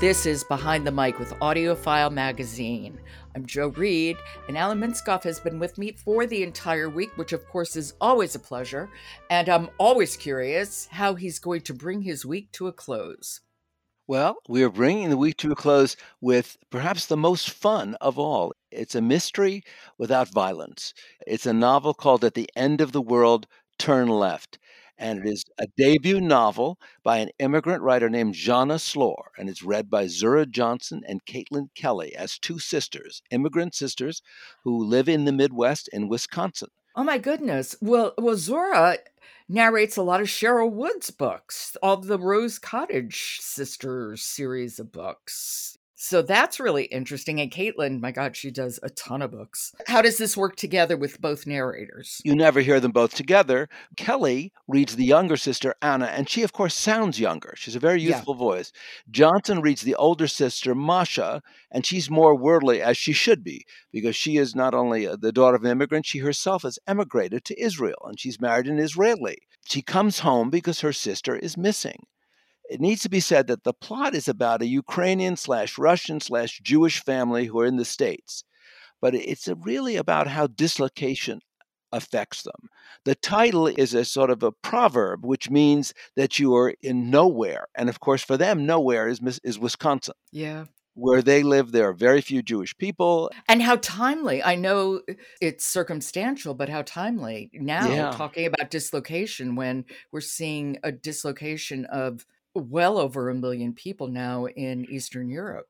This is Behind the Mic with AudioFile Magazine. I'm Joe Reed, and Alan Minskoff has been with me for the entire week, which of course is always a pleasure. And I'm always curious how he's going to bring his week to a close. Well, we are bringing the week to a close with perhaps the most fun of all. It's a mystery without violence. It's a novel called At the End of the World Turn Left and it is a debut novel by an immigrant writer named Zhanna Slor, and it's read by Zura Johnson and Caitlin Kelly as two sisters, immigrant sisters who live in the Midwest in Wisconsin. Oh my goodness! Well, well, Zura narrates a lot of Sherryl Woods books, all the Rose Cottage sisters series of books. So that's really interesting. And Caitlin, my God, she does a ton of books. How does this work together with both narrators? You never hear them both together. Kelly reads the younger sister, Anna, and she, of course, sounds younger. She's a very youthful yeah. voice. Johnson reads the older sister, Masha, and she's more worldly, as she should be, because she is not only uh, the daughter of an immigrant, she herself has emigrated to Israel, and she's married an Israeli. She comes home because her sister is missing it needs to be said that the plot is about a Ukrainian slash Russian slash Jewish family who are in the States. But it's really about how dislocation affects them. The title is a sort of a proverb, which means that you are in nowhere. And of course, for them, nowhere is, is Wisconsin. Yeah. Where they live, there are very few Jewish people. And how timely. I know uh, it's circumstantial, but how timely now yeah. talking about dislocation when we're seeing a dislocation of well over a million people now in Eastern Europe.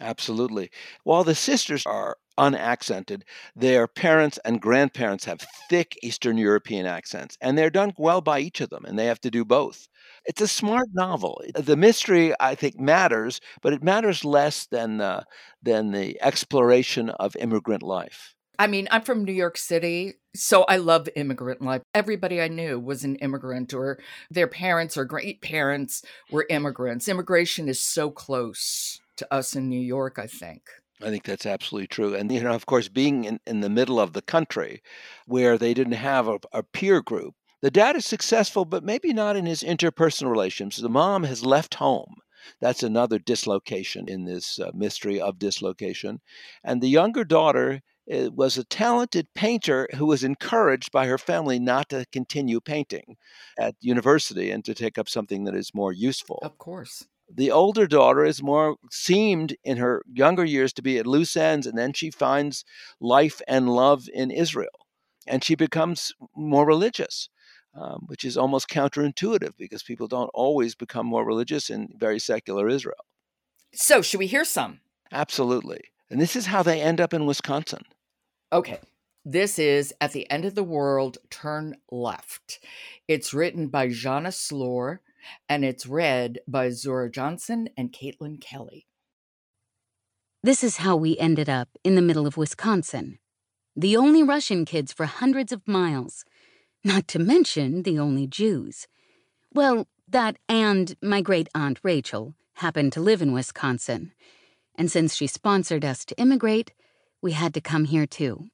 Absolutely. While the sisters are unaccented, their parents and grandparents have thick Eastern European accents, and they're done well by each of them, and they have to do both. It's a smart novel. The mystery, I think, matters, but it matters less than uh, than the exploration of immigrant life. I mean, I'm from New York City, so I love immigrant life. Everybody I knew was an immigrant, or their parents or great parents were immigrants. Immigration is so close to us in New York, I think. I think that's absolutely true. And, you know, of course, being in, in the middle of the country where they didn't have a, a peer group, the dad is successful, but maybe not in his interpersonal relationships. The mom has left home. That's another dislocation in this uh, mystery of dislocation. And the younger daughter was a talented painter who was encouraged by her family not to continue painting at university and to take up something that is more useful. Of course. The older daughter is more seemed in her younger years to be at loose ends, and then she finds life and love in Israel, and she becomes more religious. Um, which is almost counterintuitive because people don't always become more religious in very secular Israel. So, should we hear some? Absolutely. And this is how they end up in Wisconsin. Okay. This is At the End of the World, Turn Left. It's written by Zhanna Slor and it's read by Zura Johnson and Caitlin Kelly. This is how we ended up in the middle of Wisconsin. The only Russian kids for hundreds of miles. Not to mention the only Jews. Well, that and my great aunt Rachel happened to live in Wisconsin. And since she sponsored us to immigrate, we had to come here too.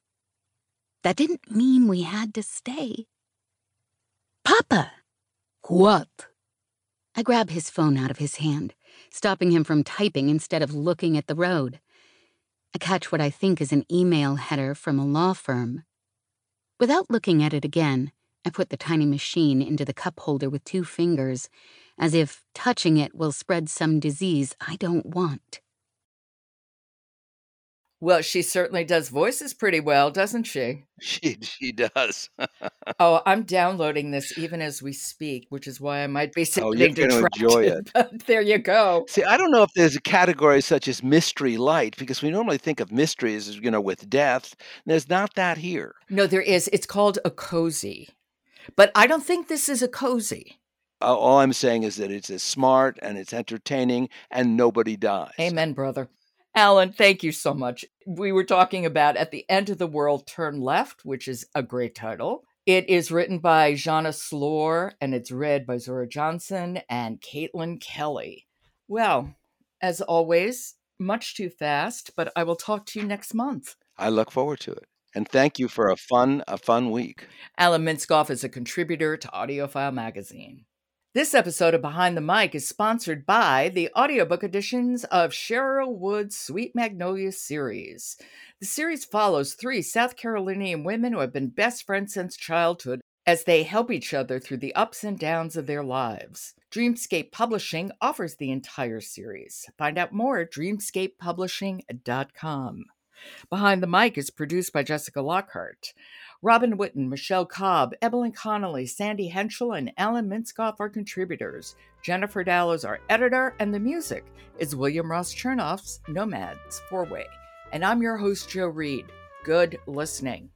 That didn't mean we had to stay. Papa! What? I grab his phone out of his hand, stopping him from typing instead of looking at the road. I catch what I think is an email header from a law firm. Without looking at it again, I put the tiny machine into the cup holder with two fingers, as if touching it will spread some disease I don't want. Well, she certainly does voices pretty well, doesn't she? She she does. oh, I'm downloading this even as we speak, which is why I might be oh, you're going to enjoy it. But there you go. See, I don't know if there's a category such as mystery light because we normally think of mysteries you know with death. There's not that here. No, there is. It's called a cozy, but I don't think this is a cozy. All I'm saying is that it's smart and it's entertaining and nobody dies. Amen, brother. Alan, thank you so much. We were talking about At the End of the World Turn Left, which is a great title. It is written by Zhanna Slor and it's read by Zura Johnson and Caitlin Kelly. Well, as always, much too fast, but I will talk to you next month. I look forward to it. And thank you for a fun, a fun week. Alan Minskoff is a contributor to AudioFile magazine. This episode of Behind the Mic is sponsored by the audiobook editions of Sherryl Wood's Sweet Magnolia series. The series follows three South Carolinian women who have been best friends since childhood as they help each other through the ups and downs of their lives. Dreamscape Publishing offers the entire series. Find out more at dreamscapepublishing.com. Behind the Mic is produced by Jessica Lockhart. Robin Whitten, Michelle Cobb, Evelyn Connolly, Sandy Henschel, and Alan Minskoff are contributors. Jennifer Dow is our editor, and the music is William Ross Chernoff's Nomads Four Way. And I'm your host, Joe Reed. Good listening.